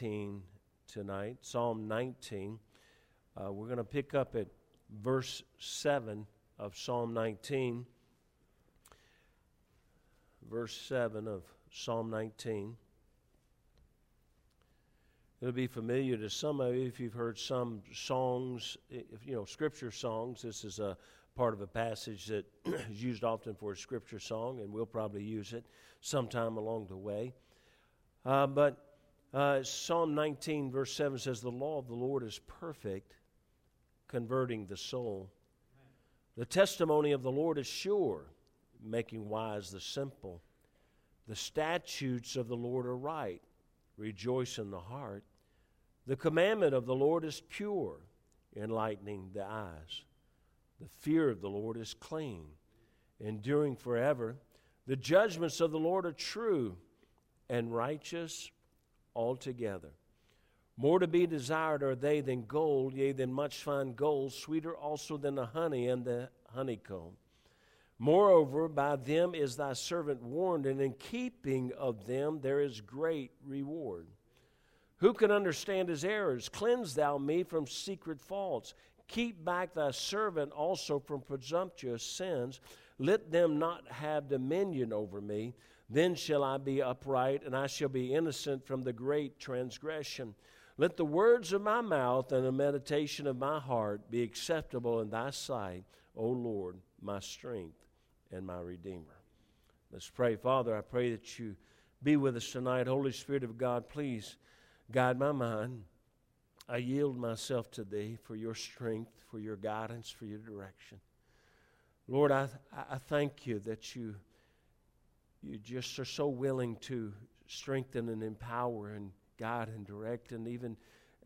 19 tonight, Psalm 19. Uh, we're going to pick up at verse 7 of Psalm 19. Verse 7 of Psalm 19. It'll be familiar to some of you if you've heard some songs, if, you know, scripture songs. This is a part of a passage that is used often for a scripture song, and we'll probably use it sometime along the way. Uh, but uh, Psalm 19, verse 7 says, The law of the Lord is perfect, converting the soul. The testimony of the Lord is sure, making wise the simple. The statutes of the Lord are right, rejoice in the heart. The commandment of the Lord is pure, enlightening the eyes. The fear of the Lord is clean, enduring forever. The judgments of the Lord are true and righteous altogether. More to be desired are they than gold, yea, than much fine gold, sweeter also than the honey and the honeycomb. Moreover, by them is thy servant warned, and in keeping of them there is great reward. Who can understand his errors? Cleanse thou me from secret faults. Keep back thy servant also from presumptuous sins. Let them not have dominion over me. Then shall I be upright, and I shall be innocent from the great transgression. Let the words of my mouth and the meditation of my heart be acceptable in thy sight, O Lord, my strength and my Redeemer. Let's pray. Father, I pray that you be with us tonight. Holy Spirit of God, please guide my mind. I yield myself to thee for your strength, for your guidance, for your direction. Lord, I, I thank you that you you just are so willing to strengthen and empower and guide and direct and even,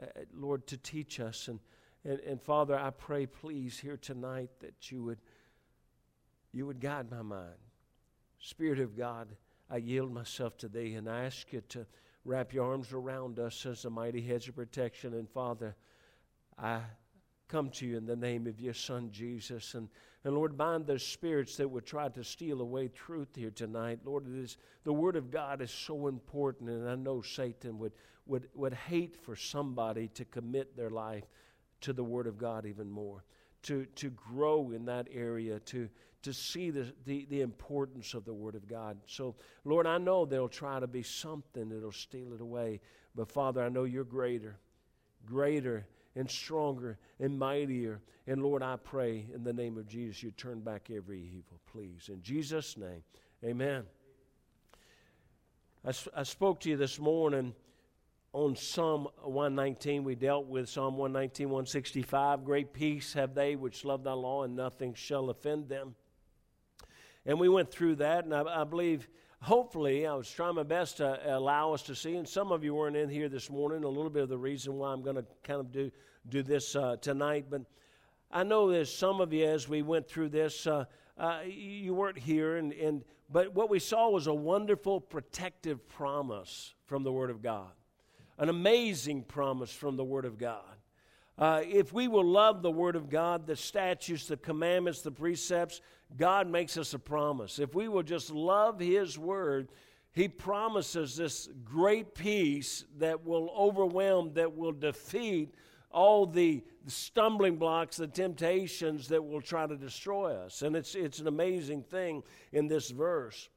uh, Lord, to teach us. And, and, and Father, I pray, please, here tonight that you would, you would guide my mind. Spirit of God, I yield myself to Thee and I ask you to wrap your arms around us as a mighty hedge of protection. And Father, I come to you in the name of your Son, Jesus. And, and Lord, bind those spirits that would try to steal away truth here tonight. Lord, it is, the Word of God is so important, and I know Satan would, would, would hate for somebody to commit their life to the Word of God even more, to, to grow in that area, to, to see the, the, the importance of the Word of God. So, Lord, I know there'll try to be something that'll steal it away, but Father, I know you're greater, greater and stronger and mightier. And Lord, I pray in the name of Jesus, you turn back every evil, please. In Jesus' name, amen. I, I spoke to you this morning on Psalm 119. We dealt with Psalm 119, 165. Great peace have they which love thy law, and nothing shall offend them. And we went through that, and I, I believe hopefully, I was trying my best to allow us to see, and some of you weren't in here this morning, a little bit of the reason why I'm going to kind of do, do this uh, tonight. But I know there's some of you, as we went through this, uh, uh, you weren't here, and, and, but what we saw was a wonderful protective promise from the Word of God, an amazing promise from the Word of God. Uh, if we will love the Word of God, the statutes, the commandments, the precepts, God makes us a promise. If we will just love His Word, He promises this great peace that will overwhelm, that will defeat all the stumbling blocks, the temptations that will try to destroy us. And it's, it's an amazing thing in this verse.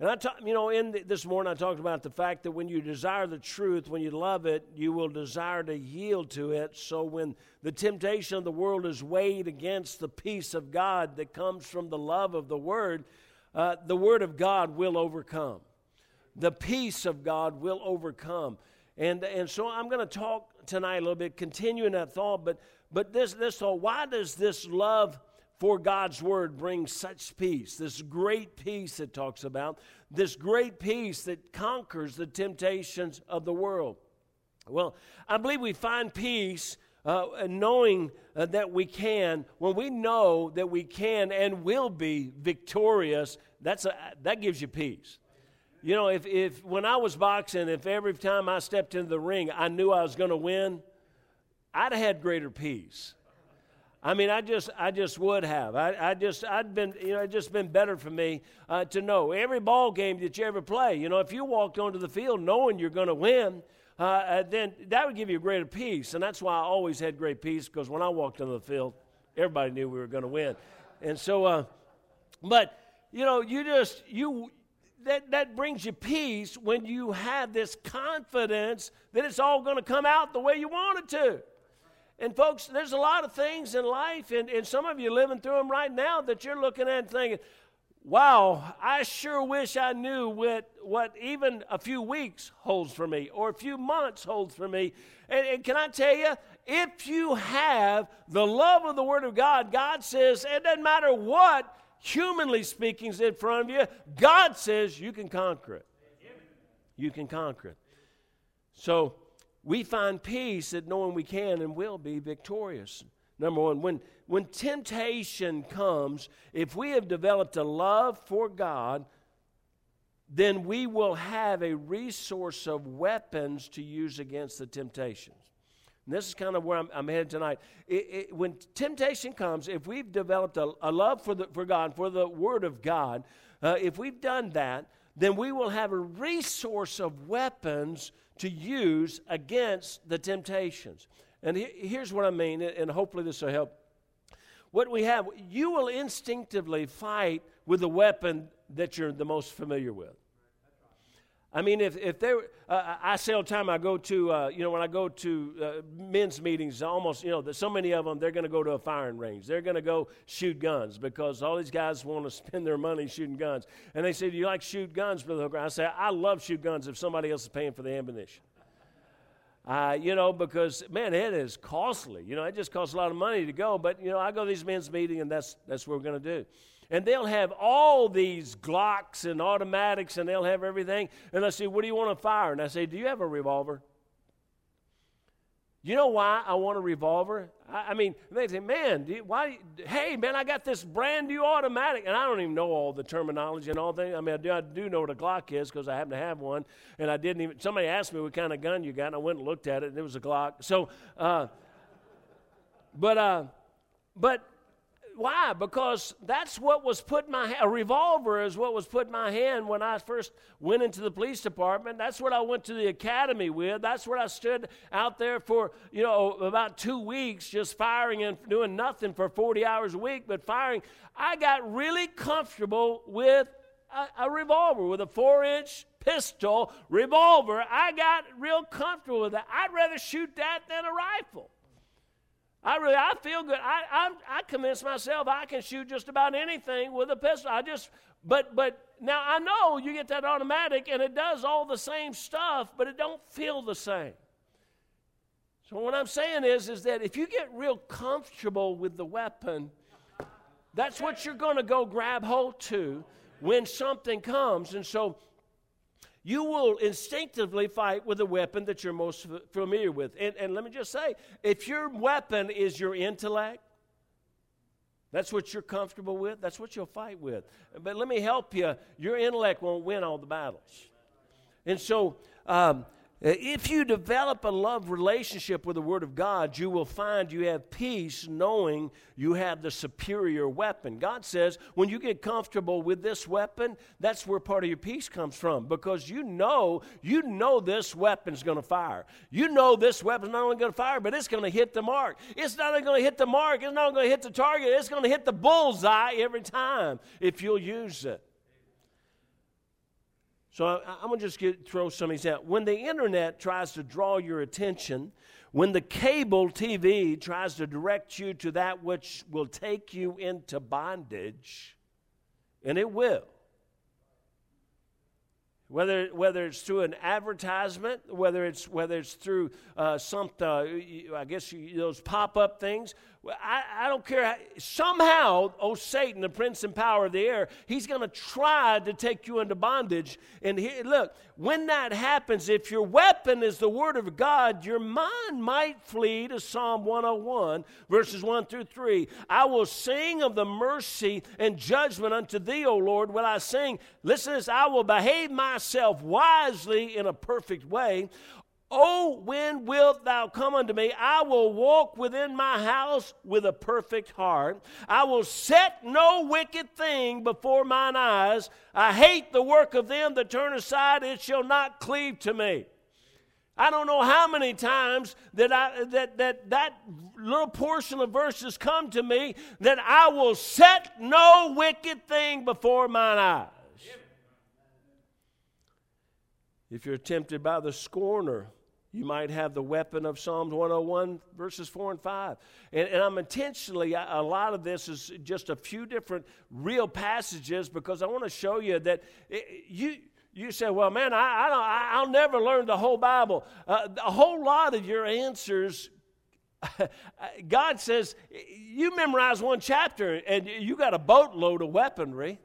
And I, talk, you know, in the, this morning I talked about the fact that when you desire the truth, when you love it, you will desire to yield to it. So when the temptation of the world is weighed against the peace of God that comes from the love of the Word, uh, the Word of God will overcome. The peace of God will overcome. And, and so I'm going to talk tonight a little bit, continuing that thought, but, but this, this thought, why does this love for God's word brings such peace, this great peace it talks about, this great peace that conquers the temptations of the world. Well, I believe we find peace uh, knowing uh, that we can, when we know that we can and will be victorious, that's a, that gives you peace. You know, if, if when I was boxing, if every time I stepped into the ring I knew I was going to win, I'd have had greater peace. I mean, I just, I just would have. I, I just, I'd been, you know, it just been better for me uh, to know every ball game that you ever play. You know, if you walked onto the field knowing you're going to win, uh, uh, then that would give you greater peace. And that's why I always had great peace because when I walked onto the field, everybody knew we were going to win. And so, uh, but you know, you just you that that brings you peace when you have this confidence that it's all going to come out the way you want it to. And folks, there's a lot of things in life, and, and some of you living through them right now that you're looking at and thinking, wow, I sure wish I knew what, what even a few weeks holds for me or a few months holds for me. And, and, can I tell you, if you have the love of the Word of God, God says it doesn't matter what, humanly speaking, is in front of you, God says you can conquer it. You can conquer it. So we find peace at knowing we can and will be victorious. Number one, when, when temptation comes, if we have developed a love for God, then we will have a resource of weapons to use against the temptations. And this is kind of where I'm, I'm headed tonight. It, it, when temptation comes, if we've developed a, a, love for, the, for God, for the Word of God, uh, if we've done that, then we will have a resource of weapons to use against the temptations. And here's what I mean, and hopefully this will help. What we have, you will instinctively fight with the weapon that you're the most familiar with. I mean, if, if there, uh, I the time, I go to, uh, you know, when I go to uh, men's meetings, almost, you know, so many of them, they're going to go to a firing range. They're going to go shoot guns because all these guys want to spend their money shooting guns. And they say, Do you like shoot guns, Brother Hooker? I say, I love shoot guns if somebody else is paying for the ammunition. Uh, you know, because man, it is costly. You know, it just costs a lot of money to go. But you know, I go to these men's meetings, and that's that's what we're going to do and they'll have all these Glocks and automatics, and they'll have everything. And I say, What do you want to fire? And I say, Do you have a revolver? You know why I want a revolver? I, I mean, they say, Man, you, why? Hey, man, I got this brand new automatic. And I don't even know all the terminology and all things. I mean, I do, I do know what a Glock is because I happen to have one. And I didn't even, somebody asked me what kind of gun you got, and I went and looked at it, and it was a Glock. So, uh, but, uh, but, why? Because that's what was put in my a revolver is what was put in my hand when I first went into the police department. That's what I went to the academy with. That's what I stood out there for, you know, about 2 weeks just firing and doing nothing for 40 hours a week, but firing. I got really comfortable with a, a revolver with a 4-inch pistol revolver. I got real comfortable with that. I'd rather shoot that than a rifle. I really, I feel good. I, I'm, I convince myself I can shoot just about anything with a pistol. I just, but, but now I know you get that automatic and it does all the same stuff, but it don't feel the same. So what I'm saying is, is that if you get real comfortable with the weapon, that's what you're going to go grab hold to when something comes. And so you will instinctively fight with the weapon that you're most familiar with. And, and let me just say if your weapon is your intellect, that's what you're comfortable with, that's what you'll fight with. But let me help you your intellect won't win all the battles. And so, um, Uh, if you develop a love relationship with the Word of God, you will find you have peace knowing you have the superior weapon. God says when you get comfortable with this weapon, that's where part of your peace comes from because you know, you know this weapon's going to fire. You know this weapon's not only going to fire, but it's going to hit the mark. It's not only going to hit the mark, it's not going to hit the target, it's going to hit the bullseye every time if you'll use it. So I, am going to just get, throw some examples. When the internet tries to draw your attention, when the cable TV tries to direct you to that which will take you into bondage, and it will, whether, whether it's through an advertisement, whether it's, whether it's through uh, some, uh, I guess you, those pop up things, I, I don't care. How, somehow, oh, Satan, the prince and power of the air, he's going to try to take you into bondage. And he, look, when that happens, if your weapon is the word of God, your mind might flee to Psalm 101, verses 1 through 3. I will sing of the mercy and judgment unto thee, O Lord, will I sing. Listen to this I will behave myself wisely in a perfect way. Oh, when wilt thou come unto me? I will walk within my house with a perfect heart. I will set no wicked thing before mine eyes. I hate the work of them that turn aside, it shall not cleave to me. I don't know how many times that I, that, that that little portion of verses come to me that I will set no wicked thing before mine eyes. If you're tempted by the scorner, you might have the weapon of Psalms 101, verses 4 and 5. And, and, I'm intentionally, a lot of this is just a few different real passages because I want to show you that it, you, you say, well, man, I, I don't, I, I'll never learn the whole Bible. Uh, a whole lot of your answers, God says, you memorize one chapter and you got a boatload of weaponry.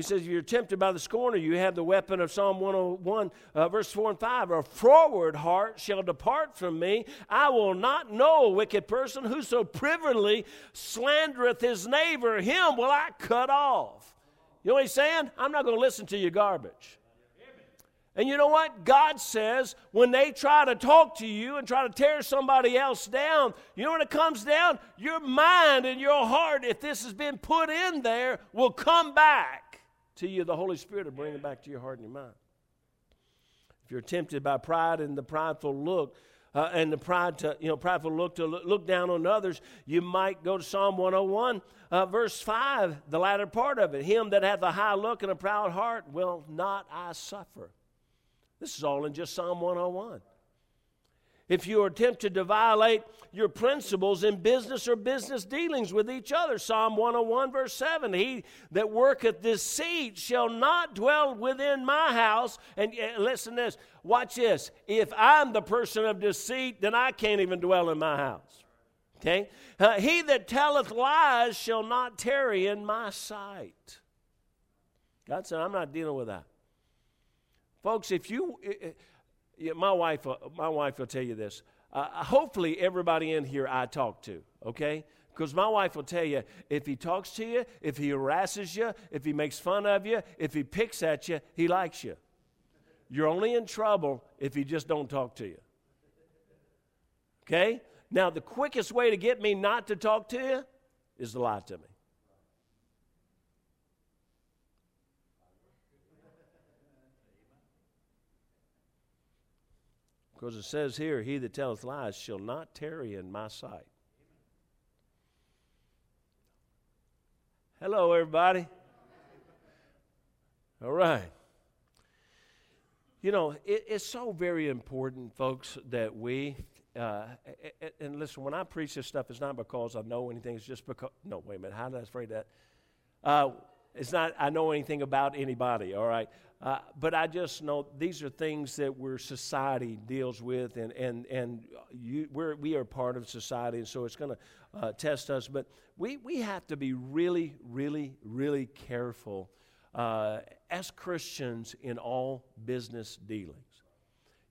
He says, if you're tempted by the scorner, you have the weapon of Psalm 101, uh, verse 4 and 5. A froward heart shall depart from me. I will not know a wicked person. Whoso privily slandereth his neighbor, him will I cut off. You know what he's saying? I'm not going to listen to your garbage. And you know what? God says when they try to talk to you and try to tear somebody else down, you know when it comes down? Your mind and your heart, if this has been put in there, will come back to you. The Holy Spirit will bring it back to your heart and your mind. If you're tempted by pride and the prideful look, uh, and the pride to, you know, prideful look to look down on others, you might go to Psalm 101, uh, verse 5, the latter part of it. Him that hath a high look and a proud heart will not I suffer. This is all in just Psalm 101 if you are tempted to violate your principles in business or business dealings with each other. Psalm 101, verse 7 He that worketh deceit shall not dwell within my house. And uh, listen this, watch this. If I'm the person of deceit, then I can't even dwell in my house. Okay? Uh, he that telleth lies shall not tarry in my sight. God said, I'm not dealing with that. Folks, if you. Uh, yeah, my wife, uh, my wife will tell you this. Uh, hopefully, everybody in here I talk to, okay? Because my wife will tell you if he talks to you, if he harasses you, if he makes fun of you, if he picks at you, he likes you. You're only in trouble if he just don't talk to you. Okay? Now, the quickest way to get me not to talk to you is to lie to me. Because it says here, He that telleth lies shall not tarry in my sight. Hello, everybody. All right. You know, it, it's so very important, folks, that we, uh, and listen, when I preach this stuff, it's not because I know anything, it's just because, no, wait a minute, how did I phrase that? Uh, it's not I know anything about anybody, all right? Uh, but I just know these are things that where society deals with, and, and, and you, we're, we are part of society, and so it's going to uh, test us. But we, we have to be really, really, really careful uh, as Christians in all business dealings.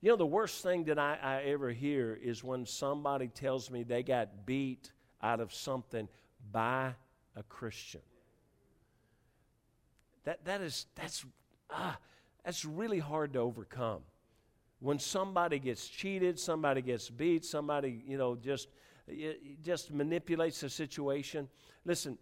You know, the worst thing that I, I ever hear is when somebody tells me they got beat out of something by a Christian. That, that is, that's ah, that's really hard to overcome. When somebody gets cheated, somebody gets beat, somebody, you know, just, just manipulates the situation. Listen,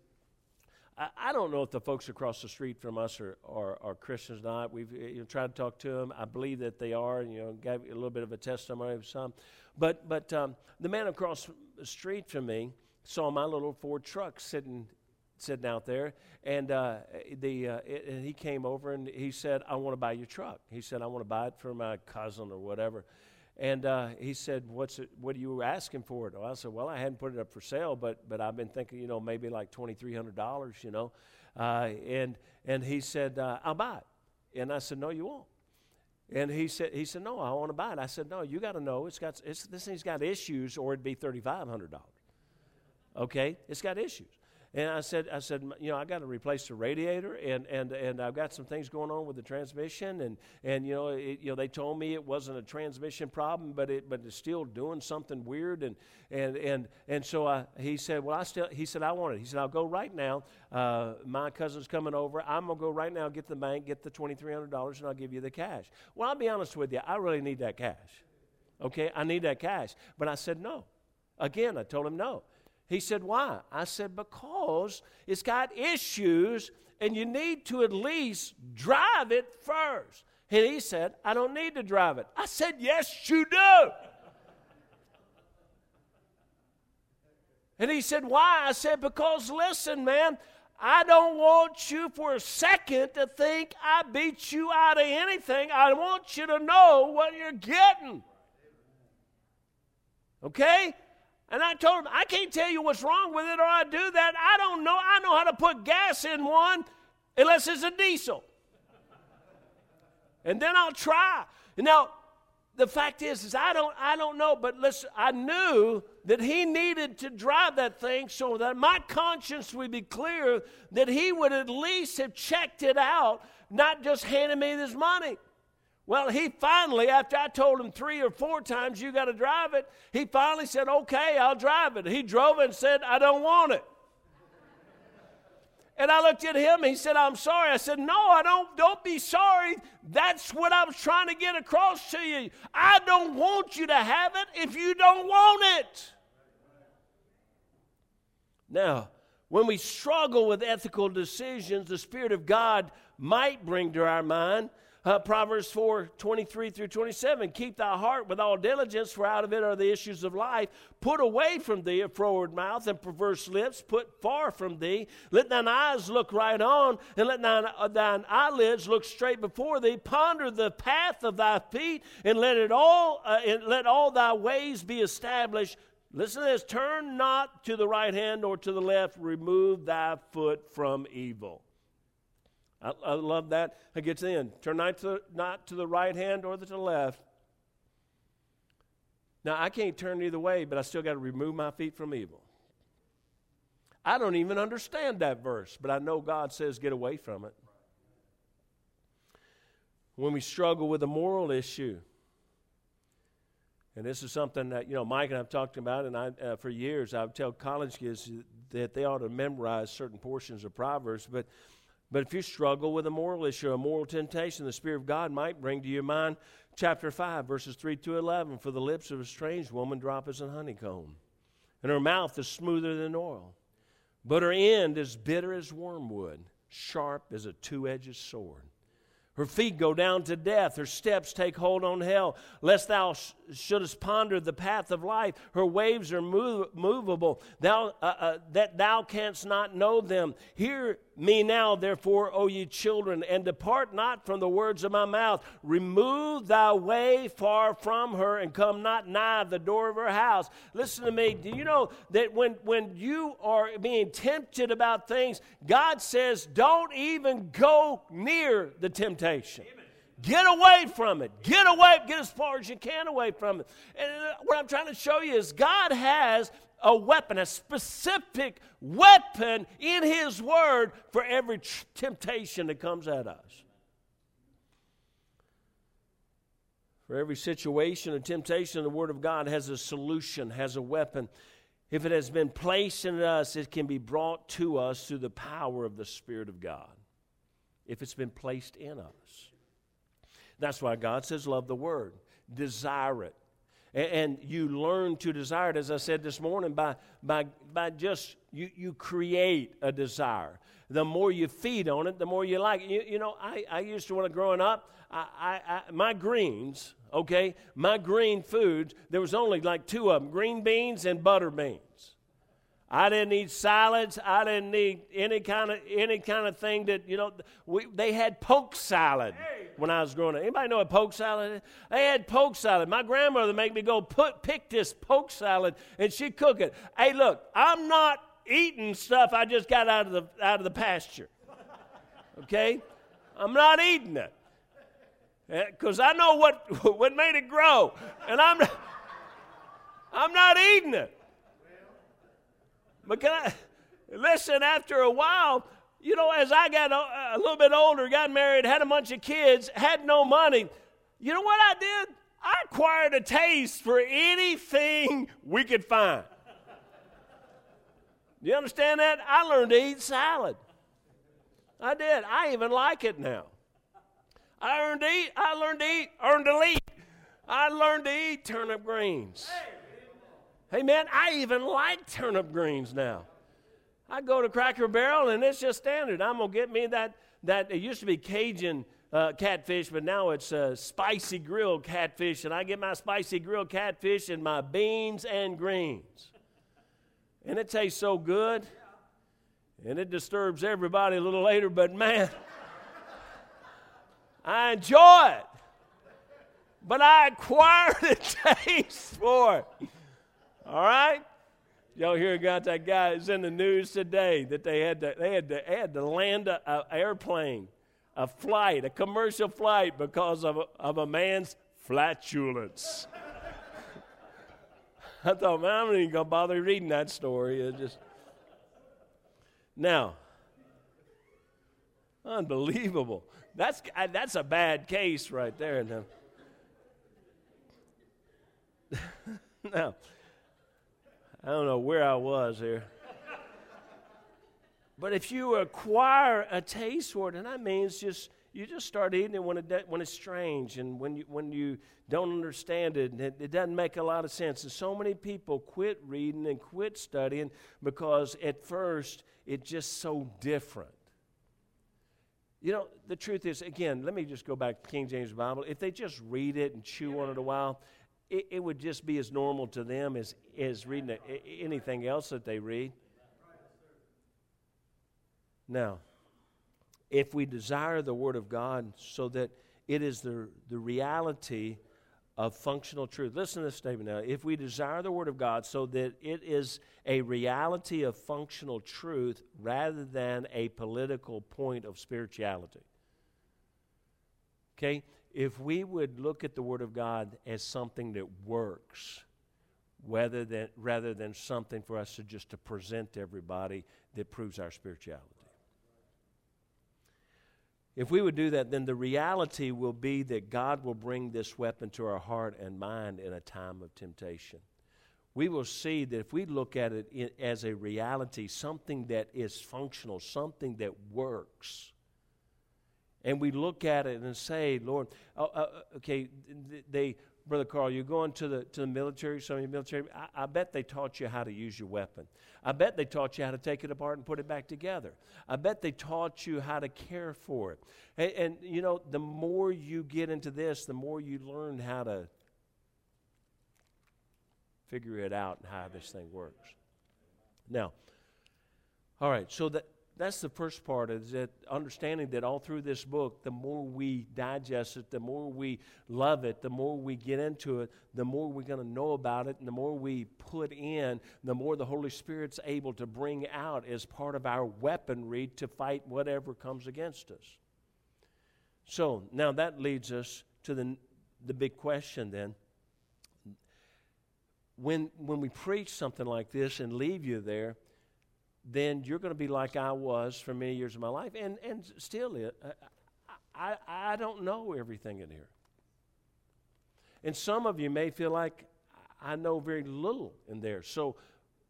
I, I don't know if the folks across the street from us are, are, are Christians or not. We've you know, tried to talk to them. I believe that they are, you know, gave a little bit of a testimony of some. But, but um, the man across the street from me saw my little Ford truck sitting sitting out there, and uh, the uh, it, and he came over and he said, "I want to buy your truck." He said, "I want to buy it for my cousin or whatever." And uh, he said, "What's it? What are you asking for it?" Well, I said, "Well, I hadn't put it up for sale, but but I've been thinking, you know, maybe like twenty three hundred dollars, you know." Uh, and and he said, uh, "I'll buy it." And I said, "No, you won't." And he said, "He said, no, I want to buy it." I said, "No, you got to know it's got it's, this thing's got issues, or it'd be thirty five hundred dollars." Okay, it's got issues. And I said, I said, you know, I got to replace the radiator, and, and, and I've got some things going on with the transmission, and, and you know, it, you know, they told me it wasn't a transmission problem, but it but it's still doing something weird, and and and and so I, he said, well, I still, he said, I want it. He said, I'll go right now. Uh, my cousin's coming over. I'm gonna go right now, get the bank, get the twenty three hundred dollars, and I'll give you the cash. Well, I'll be honest with you, I really need that cash. Okay, I need that cash, but I said no. Again, I told him no. He said, Why? I said, Because it's got issues and you need to at least drive it first. And he said, I don't need to drive it. I said, Yes, you do. And he said, Why? I said, Because listen, man, I don't want you for a second to think I beat you out of anything. I want you to know what you're getting. Okay? And I told him, I can't tell you what's wrong with it or I do that. I don't know. I know how to put gas in one unless it's a diesel. and then I'll try. Now, the fact is, is I don't, I don't know, but listen, I knew that he needed to drive that thing so that my conscience would be clear that he would at least have checked it out, not just handed me this money. Well, he finally, after I told him three or four times, you got to drive it, he finally said, okay, I'll drive it. He drove it and said, I don't want it. And I looked at him and he said, I'm sorry. I said, No, I don't, don't be sorry. That's what I was trying to get across to you. I don't want you to have it if you don't want it. Now, when we struggle with ethical decisions, the Spirit of God might bring to our mind uh, Proverbs 4 23 through 27. Keep thy heart with all diligence, for out of it are the issues of life. Put away from thee a froward mouth and perverse lips. Put far from thee. Let thine eyes look right on, and let thine, uh, thine eyelids look straight before thee. Ponder the path of thy feet, and let it all uh, and let all thy ways be established. Listen to this turn not to the right hand or to the left, remove thy foot from evil. I, I love that. I get to the end. Turn not to, not to the right hand or to the left. Now, I can't turn either way, but I still got to remove my feet from evil. I don't even understand that verse, but I know God says get away from it. When we struggle with a moral issue, and this is something that, you know, Mike and I have talked about, and I, uh, for years I would tell college kids that they ought to memorize certain portions of Proverbs, but but if you struggle with a moral issue, a moral temptation, the Spirit of God might bring to your mind chapter 5, verses 3 to 11. For the lips of a strange woman drop as an honeycomb, and her mouth is smoother than oil. But her end is bitter as wormwood, sharp as a two edged sword. Her feet go down to death. Her steps take hold on hell. Lest thou sh- shouldest ponder the path of life. Her waves are move- movable, thou, uh, uh, that thou canst not know them. Hear me now, therefore, O ye children, and depart not from the words of my mouth. Remove thy way far from her, and come not nigh the door of her house. Listen to me. Do you know that when, when you are being tempted about things, God says, don't even go near the temptation. Amen. Get away from it. Get away. Get as far as you can away from it. And uh, what I'm trying to show you is God has a weapon, a specific weapon in His Word for every t- temptation that comes at us. For every situation or temptation, the Word of God has a solution, has a weapon. If it has been placed in us, it can be brought to us through the power of the Spirit of God. If it's been placed in us. That's why God says, Love the Word, desire it, and, you learn to desire it, as I said this morning, by, by, by just you, you create a desire. The more you feed on it, the more you like it. You, you know, I, I used to, when I growing up, I, I, I, my greens, okay, my green foods, there was only like two of them green beans and butter beans. I didn't need salads. I didn't need any kind of any kind of thing that you know. We, they had poke salad when I was growing up. Anybody know what poke salad? They had poke salad. My grandmother made me go put pick this poke salad and she cook it. Hey, look, I'm not eating stuff I just got out of the out of the pasture. Okay, I'm not eating it eh, because I know what what made it grow, and I'm I'm not eating it. But can I listen? After a while, you know, as I got a, a little bit older, got married, had a bunch of kids, had no money, you know what I did? I acquired a taste for anything we could find. Do you understand that? I learned to eat salad. I did. I even like it now. I learned to eat. I learned to eat. Earned to eat. I learned to eat turnip greens. Hey. Hey, man, I even like turnip greens now. I go to Cracker Barrel and it's just standard. I'm going to get me that, that, it used to be Cajun uh, catfish, but now it's uh, spicy grilled catfish, and I get my spicy grilled catfish and my beans and greens. And it tastes so good, and it disturbs everybody a little later, but man, I enjoy it. But I acquired a taste for it. All right? Y'all hear about that guy? It's in the news today that they had to, they had to, they had to land an airplane a flight, a commercial flight, because of a, of a man's flatulence. I thought, man, I'm not even going to bother reading that story. It just now, unbelievable. That's that's a bad case right there. Now, now I don't know where I was here. But if you acquire a taste for it, and that means just you just start eating it when, it when it's strange and when you, when you don't understand it and it, it doesn't make a lot of sense. And so many people quit reading and quit studying because at first it's just so different. You know, the truth is, again, let me just go back to King James Bible. If they just read it and chew on it a while, it, it would just be as normal to them as, as reading anything else that they read. Now, if we desire the Word of God so that it is the, the reality of functional truth. Listen to this statement now. If we desire the Word of God so that it is a reality of functional truth rather than a political point of spirituality. Okay? If we would look at the Word of God as something that works, rather than, rather than something for us to just to present to everybody that proves our spirituality. If we would do that, then the reality will be that God will bring this weapon to our heart and mind in a time of temptation. We will see that if we look at it as a reality, something that is functional, something that works, and we look at it and say, Lord, uh, uh, okay, they Brother Carl, you're going to the, to the military, some of your military, I, I, bet they taught you how to use your weapon. I bet they taught you how to take it apart and put it back together. I bet they taught you how to care for it. And, and you know, the more you get into this, the more you learn how to figure it out and how this thing works. Now, all right, so that that's the first part is that understanding that all through this book the more we digest it the more we love it the more we get into it the more we're going to know about it and the more we put in the more the holy spirit's able to bring out as part of our weaponry to fight whatever comes against us. So now that leads us to the, the big question then. When, when we preach something like this and leave you there then you're going to be like I was for many years of my life, and, and still, uh, I, I, I don't know everything in here. And some of you may feel like I know very little in there. So,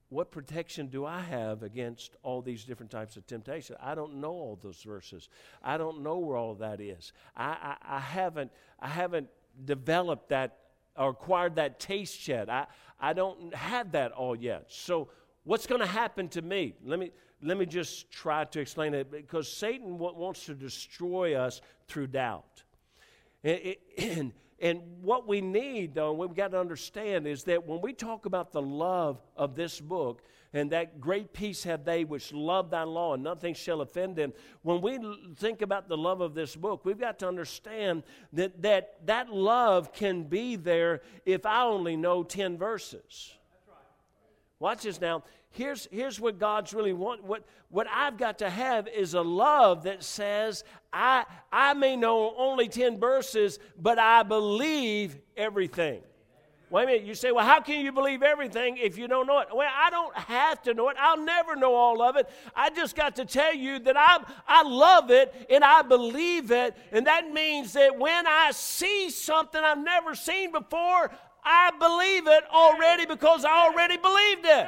what protection do I have against all these different types of temptation? I don't know all those verses. I don't know where all that is. I, I, I haven't I haven't developed that or acquired that taste yet. I, I don't have that all yet. So What's going to happen to me? Let me, let me just try to explain it because Satan wants to destroy us through doubt. And, and, and what we need, though, what we've got to understand is that when we talk about the love of this book, and that great peace have they which love thy law, and nothing shall offend them. When we think about the love of this book, we've got to understand that that, that love can be there if I only know 10 verses. Watch this now here's, here's what God's really want. What, what I've got to have is a love that says, I, I may know only 10 verses, but I believe everything. Wait a minute, you say, well, how can you believe everything if you don't know it? Well, I don't have to know it. I'll never know all of it. I just got to tell you that I, I love it and I believe it. And that means that when I see something I've never seen before, I believe it already because I already believed it.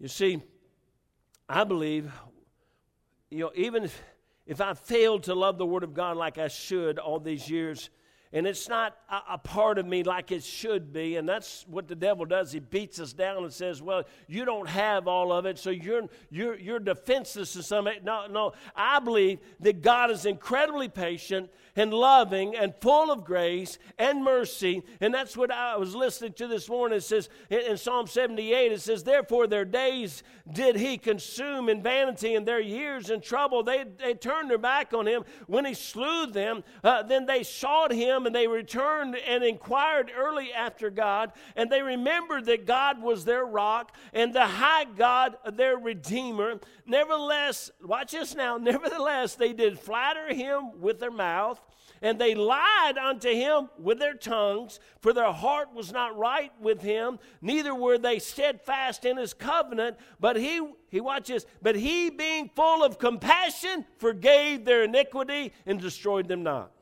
You see, I believe, you know, even if, if I failed to love the Word of God like I should all these years, and it's not a, a, part of me like it should be. And that's what the devil does. He beats us down and says, Well, you don't have all of it, so you're, you're, you're defenseless to some. No, no. I believe that God is incredibly patient and loving and full of grace and mercy. And that's what I was listening to this morning. It says in, Psalm 78, it says, Therefore their days did he consume in vanity, and their years in trouble. They, they turned their back on him. When he slew them, uh, then they sought him, and they returned and inquired early after God. And they remembered that God was their rock and the high God their Redeemer. Nevertheless, watch this now, nevertheless, they did flatter him with their mouth and they lied unto him with their tongues, for their heart was not right with him, neither were they steadfast in his covenant. But he, he watches, but he being full of compassion forgave their iniquity and destroyed them not.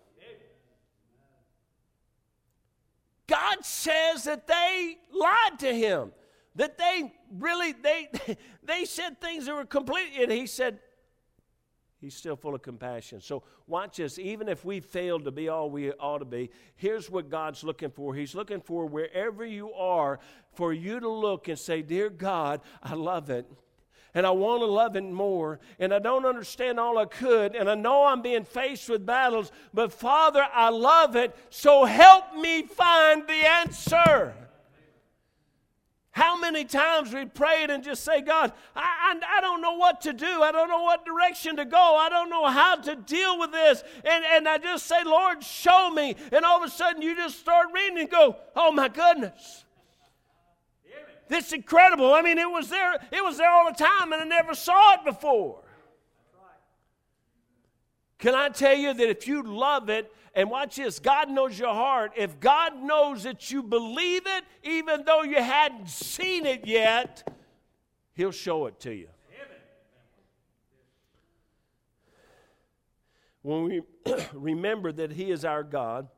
God says that they lied to him, that they really they they said things that were complete, and he said, He's still full of compassion. So watch this. Even if we fail to be all we ought to be, here's what God's looking for. He's looking for wherever you are for you to look and say, Dear God, I love it. And I want to love it more. And I don't understand all I could. And I know I'm being faced with battles. But Father, I love it. So help me find the answer. How many times we prayed and just say, God, I, I, I, don't know what to do. I don't know what direction to go. I don't know how to deal with this. And, and I just say, Lord, show me. And all of a sudden you just start reading and go, oh my goodness. It's incredible. I mean, it was there, it was there all the time, and I never saw it before. Can I tell you that if you love it, and watch this God knows your heart. If God knows that you believe it, even though you hadn't seen it yet, He'll show it to you. When we remember that He is our God,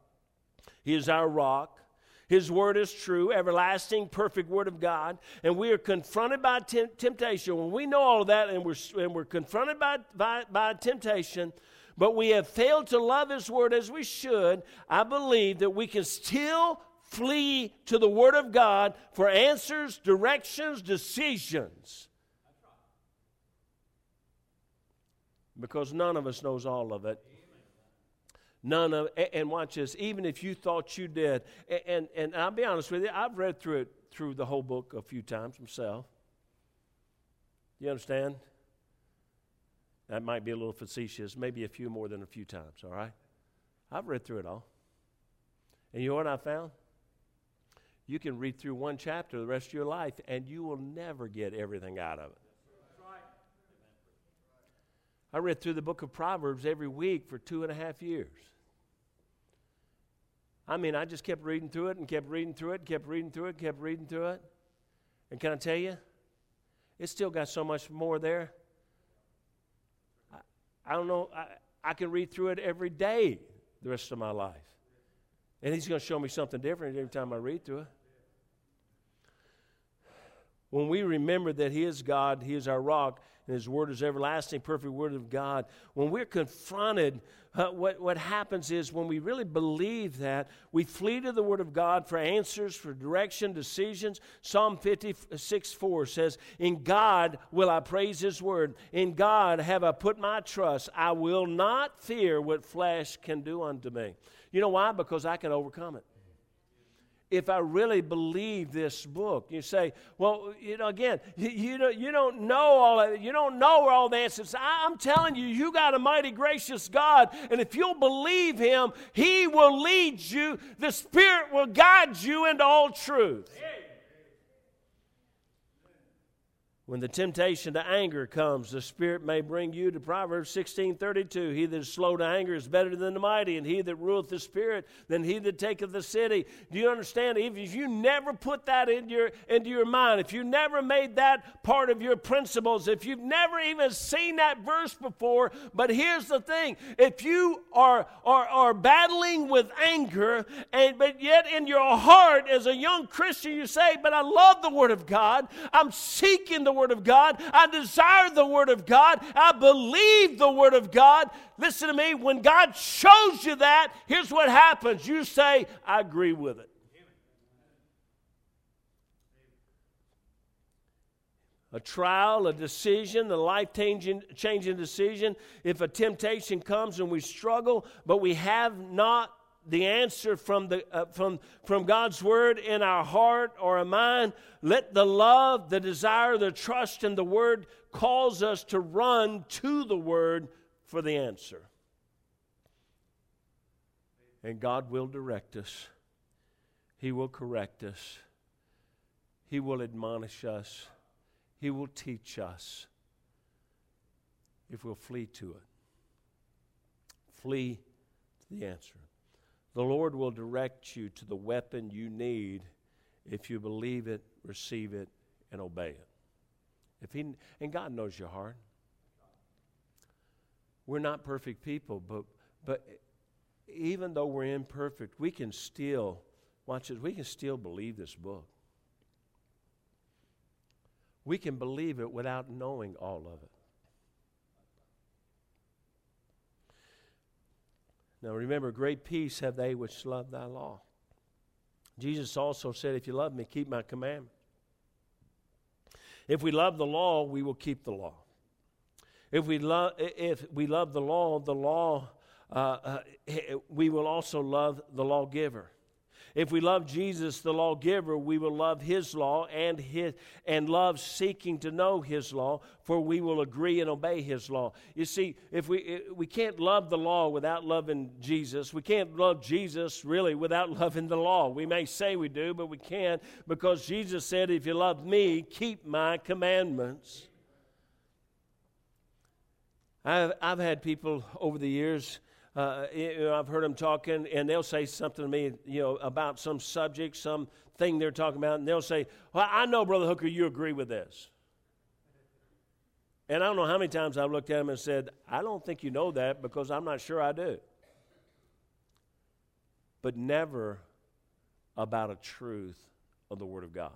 He is our rock, his word is true, everlasting, perfect word of God. And we are confronted by temptation. When we know all of that and we're, and we're confronted by, by, by temptation, but we have failed to love His Word as we should, I believe that we can still flee to the Word of God for answers, directions, decisions. Because none of us knows all of it. None of and watch this, even if you thought you did, and, and, and I'll be honest with you, I've read through it through the whole book a few times myself. You understand? That might be a little facetious, maybe a few more than a few times, all right? I've read through it all. And you know what I found? You can read through one chapter the rest of your life, and you will never get everything out of it. I read through the book of Proverbs every week for two and a half years. I mean, I just kept reading through it and kept reading through it, and kept reading through it, kept reading through it. And can I tell you, it's still got so much more there I don't know, I, I can read through it every day the rest of my life. And he's going to show me something different every time I read through it. When we remember that He is God, He is our rock, and His word is everlasting, perfect word of God, when we're confronted, uh, what, what happens is when we really believe that, we flee to the word of God for answers, for direction, decisions. Psalm 56 4 says, In God will I praise His word. In God have I put my trust. I will not fear what flesh can do unto me. You know why? Because I can overcome it if I really believe this book. You say, well, you know, again, you, you, don't, you don't know all of. You don't know where all the answers. I'm telling you, you got a mighty gracious God, and if you'll believe Him, He will lead you. The Spirit will guide you into all truth. When the temptation to anger comes, the Spirit may bring you to Proverbs 16 32. He that is slow to anger is better than the mighty, and he that ruleth the Spirit than he that taketh the city. Do you understand? Even if you never put that your, into your mind, if you never made that part of your principles, if you've never even seen that verse before, but here's the thing if you are, are, are battling with anger, and but yet in your heart as a young Christian you say, But I love the Word of God, I'm seeking the Word of God. I desire the Word of God. I believe the Word of God. Listen to me. When God shows you that, here's what happens you say, I agree with it. a trial, a decision, a life changing, decision, if a temptation comes and we struggle, but we have not the answer from, the, uh, from, from God's word in our heart or our mind, let the love, the desire, the trust in the word cause us to run to the word for the answer. And God will direct us, He will correct us, He will admonish us. He will teach us if we'll flee to it. Flee to the answer. The Lord will direct you to the weapon you need if you believe it, receive it, and obey it. If he, and God knows your heart. We're not perfect people, but, but even though we're imperfect, we can still, watch this, we can still believe this book we can believe it without knowing all of it. Now remember, great peace have they which love thy law. Jesus also said, If you love me, keep my commandment. If we love the law, we will keep the law. If we love, if we love the law, the law, uh, uh, we will also love the lawgiver. If we love Jesus, the lawgiver, we will love his law and his and love seeking to know his law, for we will agree and obey his law. You see, if we eh, we can't love the law without loving Jesus, we can't love Jesus really without loving the law. We may say we do, but we can't because Jesus said, "If you love me, keep my commandments." I've, I've had people over the years uh, you know, I've heard them talking, and they'll say something to me, you know, about some subject, some thing they're talking about, and they'll say, "Well, I know, Brother Hooker, you agree with this." And I don't know how many times I've looked at them and said, "I don't think you know that because I'm not sure I do." But never about a truth of the Word of God.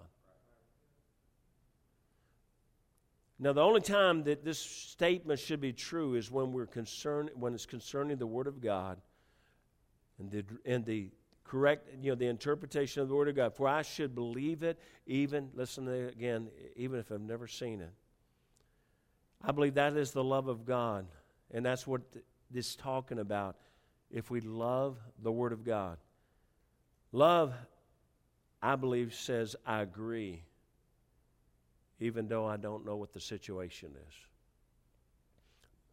Now, the only time that this statement should be true is when we're concerned, when it's concerning the Word of God and the, and the correct, you know, the interpretation of the Word of God. For I should believe it, even, listen again, even if I've never seen it. I believe that is the love of God, and that's what this is talking about. If we love the Word of God, love, I believe, says, I agree even though I don't know what the situation is.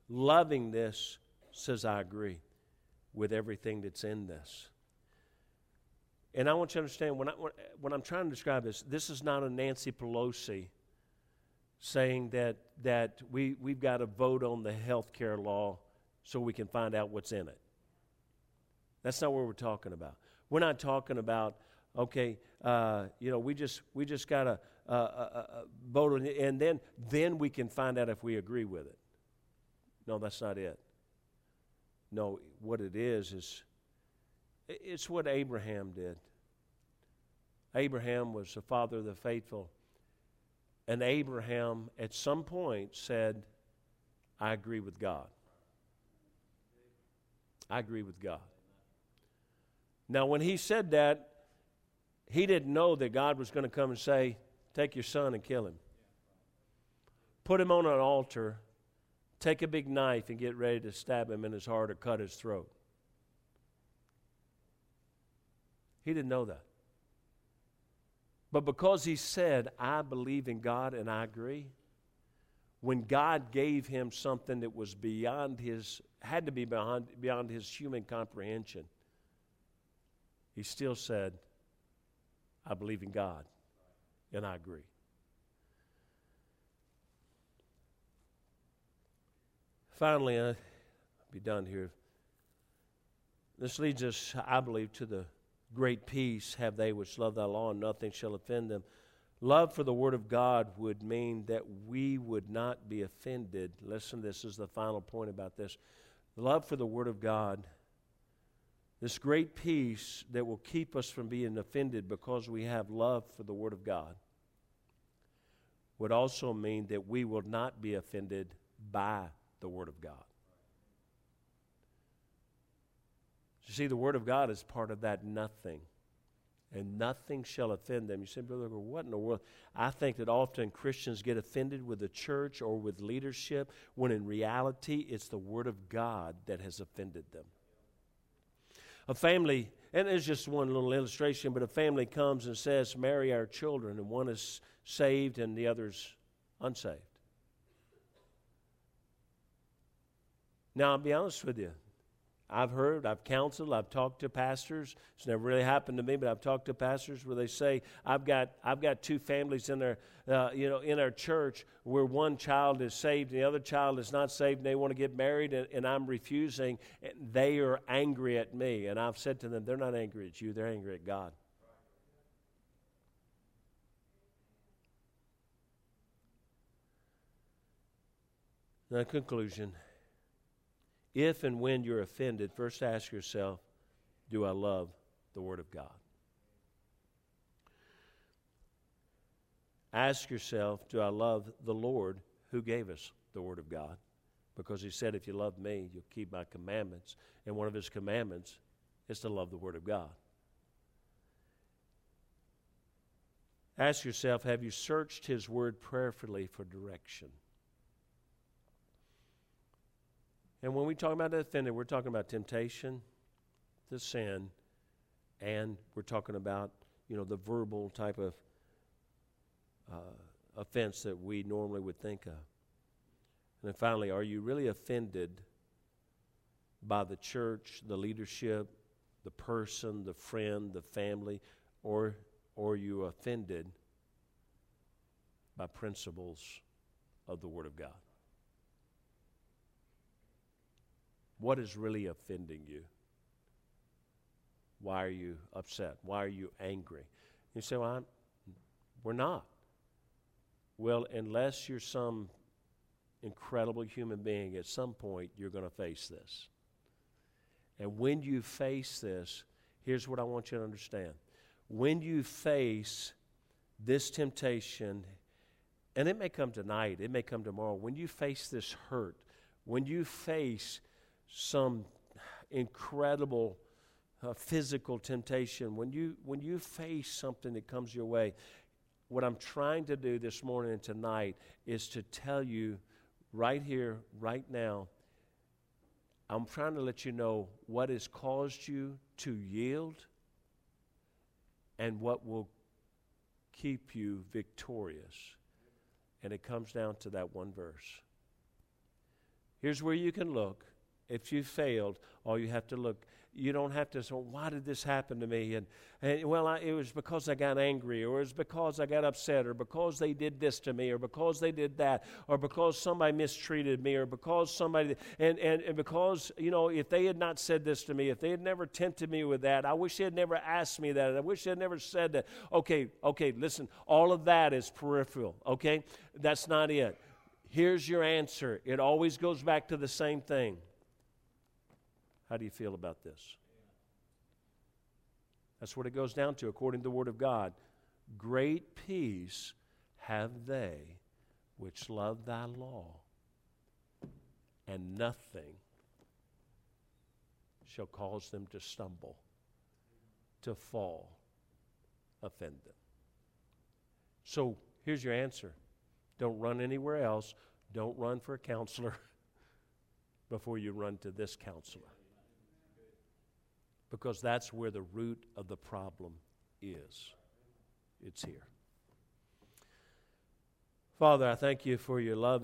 Loving this says, I agree with everything that's in this. And I want you to understand when, I, when I'm trying to describe this, this is not a Nancy Pelosi saying that, that we, we've got to vote on the health care law so we can find out what's in it. That's not what we're talking about. We're not talking about, okay, uh, you know, we just, we just got uh, uh, uh, vote, on it and then then we can find out if we agree with it. No, that's not it. No, what it is is it's what Abraham did. Abraham was the father of the faithful. And Abraham, at some point, said, I agree with God. I agree with God. Now, when he said that, he didn't know that God was going to come and say, Take your son and kill him. Put him on an altar. Take a big knife and get ready to stab him in his heart or cut his throat. He didn't know that. But because he said, I believe in God and I agree, when God gave him something that was beyond his, had to be beyond, beyond his human comprehension, he still said, I believe in God and I agree. Finally, I'll be done here. This leads us, I believe, to the great peace have they which love thy law, and nothing shall offend them. Love for the Word of God would mean that we would not be offended. Listen, this is the final point about this. Love for the Word of God this great peace that will keep us from being offended because we have love for the Word of God would also mean that we will not be offended by the Word of God. You see, the Word of God is part of that nothing. And nothing shall offend them. You say, Brother, what in the world? I think that often Christians get offended with the church or with leadership when in reality it's the Word of God that has offended them. A family, and it's just one little illustration, but a family comes and says, Marry our children, and one is saved and the other's unsaved. Now, I'll be honest with you. I've heard, I've counseled, I've talked to pastors. It's never really happened to me, but I've talked to pastors where they say, "I've got, I've got two families in their, uh, you know, in our church where one child is saved and the other child is not saved, and they want to get married, and, and I'm refusing. And they are angry at me, and I've said to them, they're not angry at you; they're angry at God. The conclusion if and when you're offended, first ask yourself, do I love the Word of God? Ask yourself, do I love the Lord who gave us the Word of God? Because He said, if you love me, you'll keep my commandments. And one of His commandments is to love the Word of God. Ask yourself, have you searched His Word prayerfully for direction? And when we talk about the offended, we're talking about temptation, the sin, and we're talking about, you know, the verbal type of uh, offense that we normally would think of. And then finally, are you really offended by the church, the leadership, the person, the friend, the family, or, or are you offended by principles of the Word of God? What is really offending you? Why are you upset? Why are you angry? You say, Well, I'm, we're not. Well, unless you're some incredible human being, at some point you're going to face this. And when you face this, here's what I want you to understand. When you face this temptation, and it may come tonight, it may come tomorrow, when you face this hurt, when you face some incredible uh, physical temptation, when you, when you face something that comes your way, what I'm trying to do this morning and tonight is to tell you right here, right now, I'm trying to let you know what has caused you to yield and what will keep you victorious. And it comes down to that one verse. Here's where you can look if you failed, all you have to look, you don't have to say, why did this happen to me? And, and well, I, it was because I got angry, or it was because I got upset, or because they did this to me, or because they did that, or because somebody mistreated me, or because somebody, and, and, and because, you know, if they had not said this to me, if they had never tempted me with that, I wish they had never asked me that. I wish they had never said that. Okay, okay, listen, all of that is peripheral, okay? That's not it. Here's your answer. It always goes back to the same thing. How do you feel about this? That's what it goes down to, according to the Word of God. Great peace have they which love thy law, and nothing shall cause them to stumble, to fall, offend them. So here's your answer don't run anywhere else, don't run for a counselor before you run to this counselor because that's where the root of the problem is. It's here. Father, I thank you for your love.